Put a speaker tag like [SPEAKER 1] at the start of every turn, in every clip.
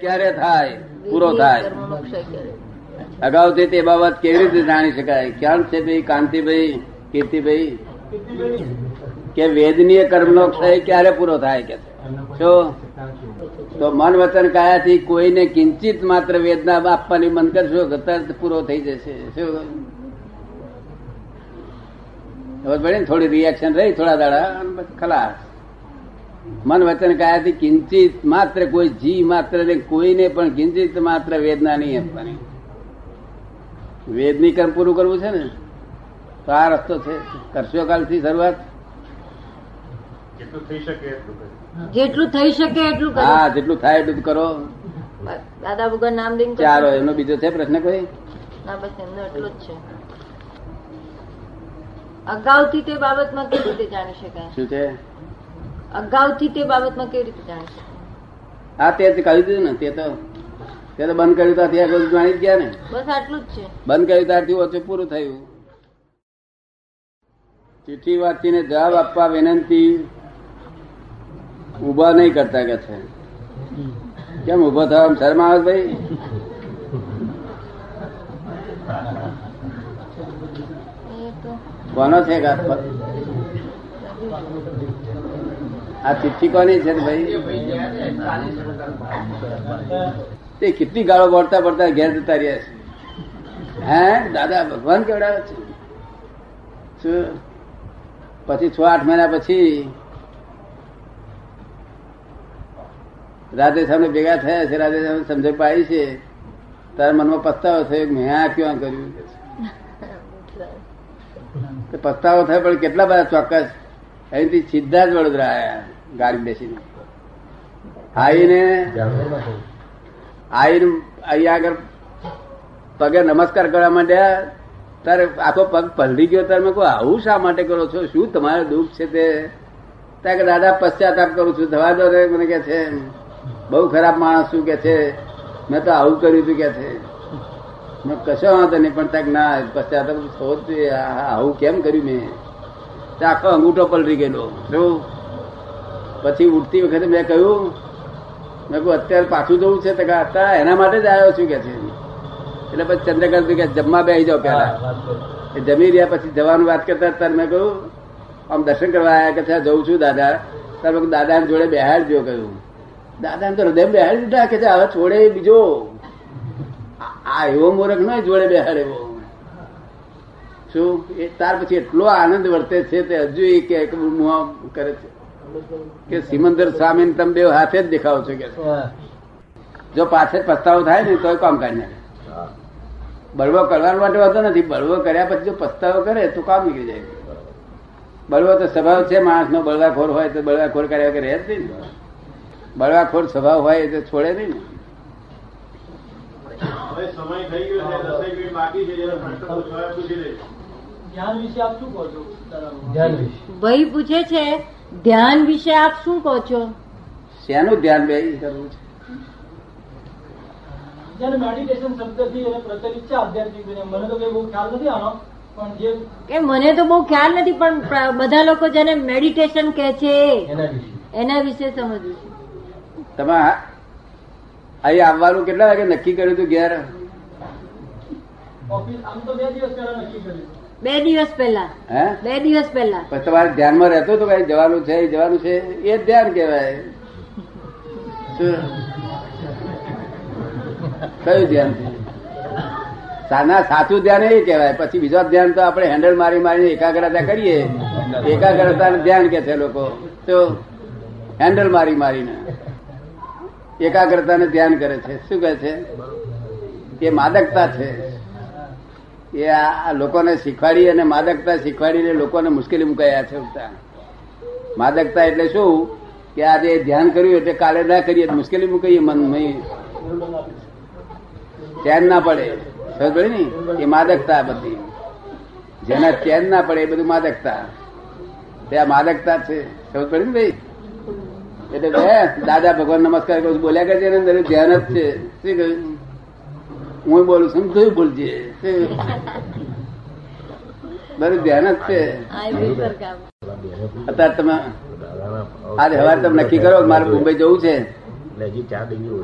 [SPEAKER 1] ક્યારે થાય? પૂરો થાય. અગાઉથી તે બાબત કેવી રીતે જાણી શકાય? ક્યાં છે ભાઈ કાંતિભાઈ કીર્તિભાઈ? કે વેદનીય કર્મનો ક્ષય ક્યારે પૂરો થાય કે? શું તો મન વચન કાયાથી કોઈને કિંચિત માત્ર વેદના આપવાની મન કરશો તરત પૂરો થઈ જશે. શું? ખબર પડી થોડી રિએક્શન રહી થોડા દાડા ખલાસ. મન વચન કાયાથી કિંચિત માત્ર કોઈ જી માત્ર ને કોઈને પણ કિંચિત માત્ર વેદના નહીં આપવાની. વેદની કર્મ પૂરું કરવું છે ને તો આ રસ્તો છે. કરશો કાલથી શરૂઆત?
[SPEAKER 2] જેટલું થઈ શકે એટલું
[SPEAKER 3] જેટલું થઈ શકે એટલું કરો.
[SPEAKER 1] હા જેટલું થાય એટલું કરો.
[SPEAKER 3] દાદા ભગવાન નામ કરશો?
[SPEAKER 1] ચાલો એનો બીજો છે પ્રશ્ન કોઈ?
[SPEAKER 3] ના બસ એમનો એટલો જ છે. અગાઉથી તે બાબતમાં કેવી રીતે જાણી શકાય?
[SPEAKER 1] શું છે?
[SPEAKER 3] અગાઉથી તે બાબતમાં કેવી રીતે જાણી આ
[SPEAKER 1] હા તે કહી દીધું ને તે તો તે તો બંધ કર્યું ત્યાં બધું જાણી ગયા ને.
[SPEAKER 3] બસ આટલું જ છે.
[SPEAKER 1] બંધ કર્યું ત્યારથી ઓછું પૂરું થયું. ચિઠ્ઠી વાંચીને જવાબ આપવા વિનંતી ઊભા નહીં કરતા કે છે. કેમ ઊભો થવા શરમ આવે ભાઈ? કોનો છે આ? ચિઠ્ઠી કોની છે ભાઈ? તે કેટલી ગાળો પડતા પડતા ઘેર જતા રહ્યા છે? હે? દાદા ભગવાન કેવડાવે છે? પછી છ આઠ મહિના પછી રાધે સામે ભેગા થયા છે રાધે સામે સમજણ પાડી છે. તારા મનમાં પસ્તાવો થયો મેં આ ક્યાં કર્યું? પસ્તાવો થાય પણ કેટલા બધા ચોક્કસ અહીંથી સીધા જ વડોદરા આવ્યા ગાડી બેસીને. આવીને આવીને અહીંયા આગળ પગે નમસ્કાર કરવા માંડ્યા. તારે આખો પગ પલળી ગયો, તારે મેં આવું શા માટે કરો છો? શું તમારે દુઃખ છે તે? ત્યાં કે દાદા, પશ્ચાતાપ કરું છું. થવા દો મને કે છે, બહુ ખરાબ માણસ શું કે છે. મેં તો આવું કર્યું હતું કે છે. મેં કશો વાંધો નહીં, પણ ત્યાં ના, પશ્ચાતાપ થવો જ. આવું કેમ કર્યું મેં? આખો અંગૂઠો પલરી ગયેલો. શું? પછી ઉઠતી વખતે મેં કહ્યું મેં કહું અત્યારે પાછું જવું છે? તો અત્યારે એના માટે જ આવ્યો છું કે છે. એટલે પછી ચંદ્રકાંત કે જમવા બેસી જાઓ પેલા એ જમી રહ્યા પછી જવાનું વાત કરતા ત્યારે મેં કહ્યું આમ દર્શન કરવા આવ્યા કે ત્યાં જઉં છું દાદા. ત્યારે મેં કીધું દાદા જોડે બેહાડજો કહ્યું. દાદા તો હૃદય બેહાડી દીધા કે હવે છોડે બીજો. આ- આ એવો મોરખ નહીં જોડે બેહાડે એવો શું? એ ત્યાર પછી એટલો આનંદ વર્તે છે તે હજુ એ કે કરે છે. કે સિમંદર સ્વામી તમે બે હાથે જ દેખાવ છો કે જો પાછળ પસ્તાવો થાય ને તો કામ કાઢી નાખે. બળવો કરવા માટે વાંધો નથી. બળવો કર્યા પછી જો પસ્તાવો કરે તો કામ નીકળી જાય. બળવો તો સ્વભાવ છે માણસનો બળવાખોર હોય તો બળવાખોર કર્યા વગર રહે જ નહીં. બળવાખોર સ્વભાવ હોય તો છોડે નહીં ને.
[SPEAKER 2] સમય થઈ ગયો છે બાકી છે
[SPEAKER 4] ધ્યાન વિશે આપ શું કહો છો દાદા
[SPEAKER 3] ભાઈ પૂછે છે ધ્યાન વિશે આપ શું કહો છો?
[SPEAKER 1] શેનું ધ્યાન બે કરવું છે?
[SPEAKER 4] મેડિટેશન શબ્દથી એને પ્રચલિત છે આધ્યાત્મિક મને તો કઈ બહુ ખ્યાલ નથી આનો પણ
[SPEAKER 3] કે મને તો બહુ ખ્યાલ નથી પણ બધા લોકો જેને મેડિટેશન કે છે
[SPEAKER 4] એના વિશે.
[SPEAKER 3] એના વિશે સમજવું છે.
[SPEAKER 1] તમે અહીં આવવાનું કેટલા વાગે નક્કી કર્યું હતું ઘેર?
[SPEAKER 4] આમ તો બે દિવસ પહેલા નક્કી કર્યું.
[SPEAKER 3] બે દિવસ પહેલા.
[SPEAKER 1] હે?
[SPEAKER 3] બે દિવસ પહેલા.
[SPEAKER 1] તમારે ધ્યાનમાં રહેતું તો કઈ જવાનું છે જવાનું છે એ જ ધ્યાન કહેવાય. કયું ધ્યાન? સાના સાચું ધ્યાન એ કહેવાય. પછી બીજો ધ્યાન તો આપણે હેન્ડલ મારી મારીને એકાગ્રતા કરીએ. એકાગ્રતા ધ્યાન કે છે લોકો? તો હેન્ડલ મારી મારીને. એકાગ્રતાને ધ્યાન કરે છે. શું કહે છે? કે માદકતા છે. એ આ લોકોને શીખવાડી અને માદકતા શીખવાડીને લોકોને મુશ્કેલી મુકાયા છે માદકતા એટલે શું? કે આજે ધ્યાન કર્યું એટલે કાલે ના કરીએ મુશ્કેલી મુકાઈએ મન ચેન ના પડે. સમજ પડે ને? એ માદકતા બધી. જેના ચેન ના પડે એ બધું માદકતા. તે આ માદકતા છે. સમજ પડે ને ભાઈ? એટલે દાદા ભગવાન નમસ્કાર કરું બોલ્યા કરે છે ધ્યાન જ છે. શું કહ્યું? હું બોલું છું તું બોલજે મારું ધ્યાન જ છે. અત્યારે તમે આજે હવારે તમે નક્કી કરો મારે મુંબઈ જવું છે.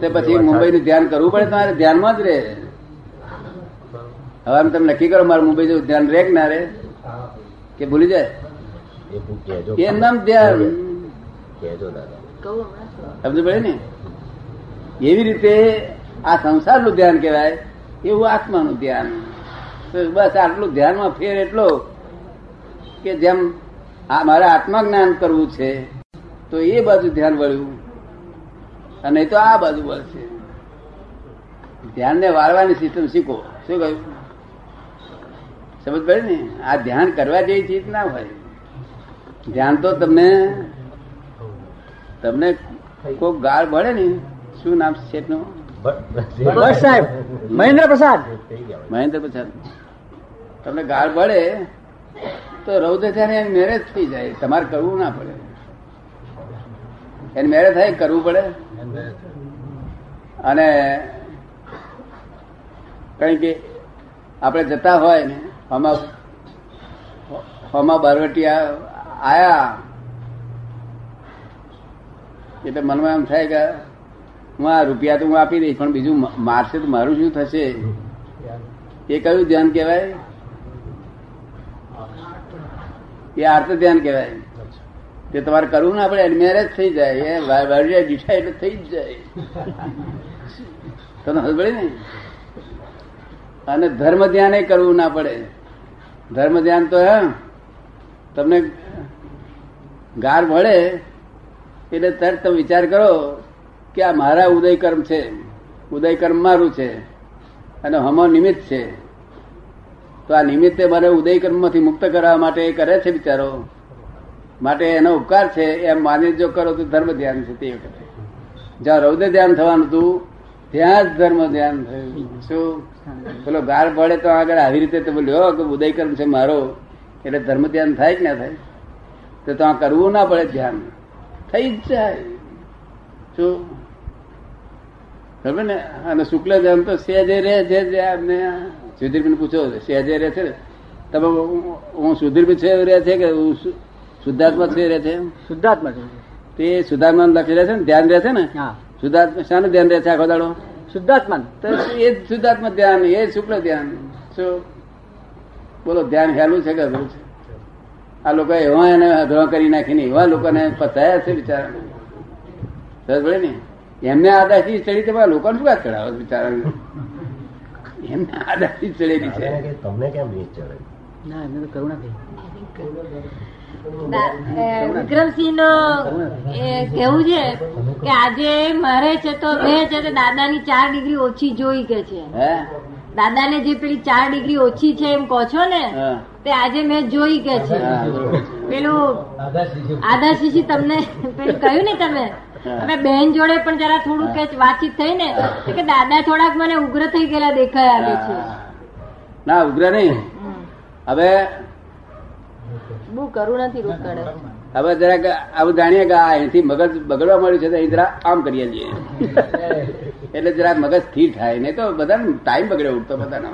[SPEAKER 1] તે પછી મુંબઈ નું ધ્યાન કરવું પડે તમારે? ધ્યાનમાં જ રહે. હવે તમે નક્કી કરો મારે મુંબઈ જવું ધ્યાન રે કે ના રે? કે ભૂલી જાય?
[SPEAKER 5] એ પૂ- કહેજો.
[SPEAKER 1] એ નામ ધ્યાન. સમજ પડે ને? એવી રીતે આ સંસારનું ધ્યાન કહેવાય. એવું આત્માનું ધ્યાન. તો બસ આટલું ધ્યાનમાં ફેર એટલો કે જેમ આ મારે આત્મા જ્ઞાન કરવું છે તો એ બાજુ ધ્યાન વળ્યું. અને તો આ બાજુ વળશે ધ્યાનને વાળવાની સિસ્ટમ શીખો. શું કહ્યું? સમજ પડે ને? આ ધ્યાન કરવા જેવી ચીજ ના હોય. ધ્યાન તો તમને તમને કોઈ ગાળ ભળે ને? શું નામ છે શેઠનું?
[SPEAKER 5] બસ સાહેબ
[SPEAKER 4] મહેન્દ્ર પ્રસાદ.
[SPEAKER 1] મહેન્દ્ર પ્રસાદ. તમને ગાળ ભળે તો રૌદ્ર ત્યારે એની મેરેજ થઈ જાય. તમારે કરવું ના પડે. એની મેરેજ થાય કરવું પડે. અને કઈ કે આપણે જતા હોય ને હમા હમા બારવટિયા આયા. એટલે મનમાં એમ થાય કે રૂપિયા તો હું આપી દઈશ, પણ બીજું મારશે તો મારું શું થશે? એ કયું ધ્યાન કહેવાય? એ આર્ત ધ્યાન કહેવાય. તે તમારે કરવું ના આપણે મેરેજ થઈ જાય. એ વાડિયા એટલે થઈ જ જાય. તને હસબડે ને? અને ધર્મ ધ્યાન કરવું ના પડે. ધર્મ ધ્યાન તો, હે, તમને ગાર મળે, એટલે તરત તમે વિચાર કરો કે આ મારા ઉદયકર્મ છે. ઉદયકર્મ મારું છે. અને હમો નિમિત્ત છે. તો આ નિમિત્તે ઉદયકર્મમાંથી મુક્ત કરવા માટે એ કરે છે બિચારો. માટે એનો ઉપકાર છે એમ માની જો કરો તો ધર્મ ધ્યાન છે તે વખતે. જ્યાં રૌદ્ર ધ્યાન થવાનું હતું, ત્યાં જ ધર્મ ધ્યાન થયું. શું? પેલો ગાર પડે તો આગળ આવી રીતે તમે લ્યો કે ઉદયકર્મ છે મારો. એટલે ધર્મ ધ્યાન થાય કે ના થાય? તો ત્યાં કરવું ના પડે ધ્યાન. થઈ જ જાય. શું? ખબર ને? અને શુક્લ ધ્યાન તો સહેજે રહે છે જે આપને સુધીરબેન પૂછો સહેજે રહે છે ને? તમે હું સુધીરભાઈ છે રે છે કે હું શુદ્ધાત્મા છે રે છે
[SPEAKER 4] શુદ્ધાત્મા છે.
[SPEAKER 1] તે સુધાત્મા લખી રહે છે ને? ધ્યાન રહે છે ને?
[SPEAKER 4] હા.
[SPEAKER 1] શુદ્ધાત્મા શાનું ધ્યાન રહે છે આખો દાડો?
[SPEAKER 4] શુદ્ધાત્મા.
[SPEAKER 1] તો એ જ શુદ્ધાત્મા ધ્યાન એ શુક્લ ધ્યાન. શું? બોલો ધ્યાન હેલું છે કે અઘરું છે? આ લોકો એવા એને અઘરો કરી નાખીને એવા લોકોને પતાયા છે બિચારા ને? એમને આદાશી ચડી તમારા લોકોને શું વાત ચડાવો બિચારા એમને આદાશી ચડેલી છે.
[SPEAKER 5] તમને કેમ નીચ ચડે?
[SPEAKER 4] ના એમને તો કરુણા થઈ.
[SPEAKER 3] વિક્રમસિંહ નો કેવું છે કે આજે મરે છે તો બે છે તો દાદાની ચાર ડિગ્રી ઓછી જોઈ કે છે.
[SPEAKER 1] હે?
[SPEAKER 3] દાદાને જે પેલી ચાર ડિગ્રી ઓછી છે એમ કહો છો ને તે આજે મેં જોઈ કે છે. પેલું શીશી તમને પેલું કહ્યું ને તમે? અમે બેન જોડે પણ જરા થોડું કે વાતચીત થઈ ને કે દાદા થોડાક મને ઉગ્ર થઈ ગયેલા દેખાય આવે છે.
[SPEAKER 1] ના ઉગ્ર નહીં. હવે
[SPEAKER 3] બહુ કરું નથી રોકડે
[SPEAKER 1] હવે જરાક આવું જાણીએ કે આ અહીંથી મગજ બગડવા મળ્યું છે તો અહીં જરા આમ કરીએ છીએ. એટલે જરાક મગજ સ્થિર થાય. નહીં તો બધાને ટાઈમ બગડે ઉઠતો બધાનો.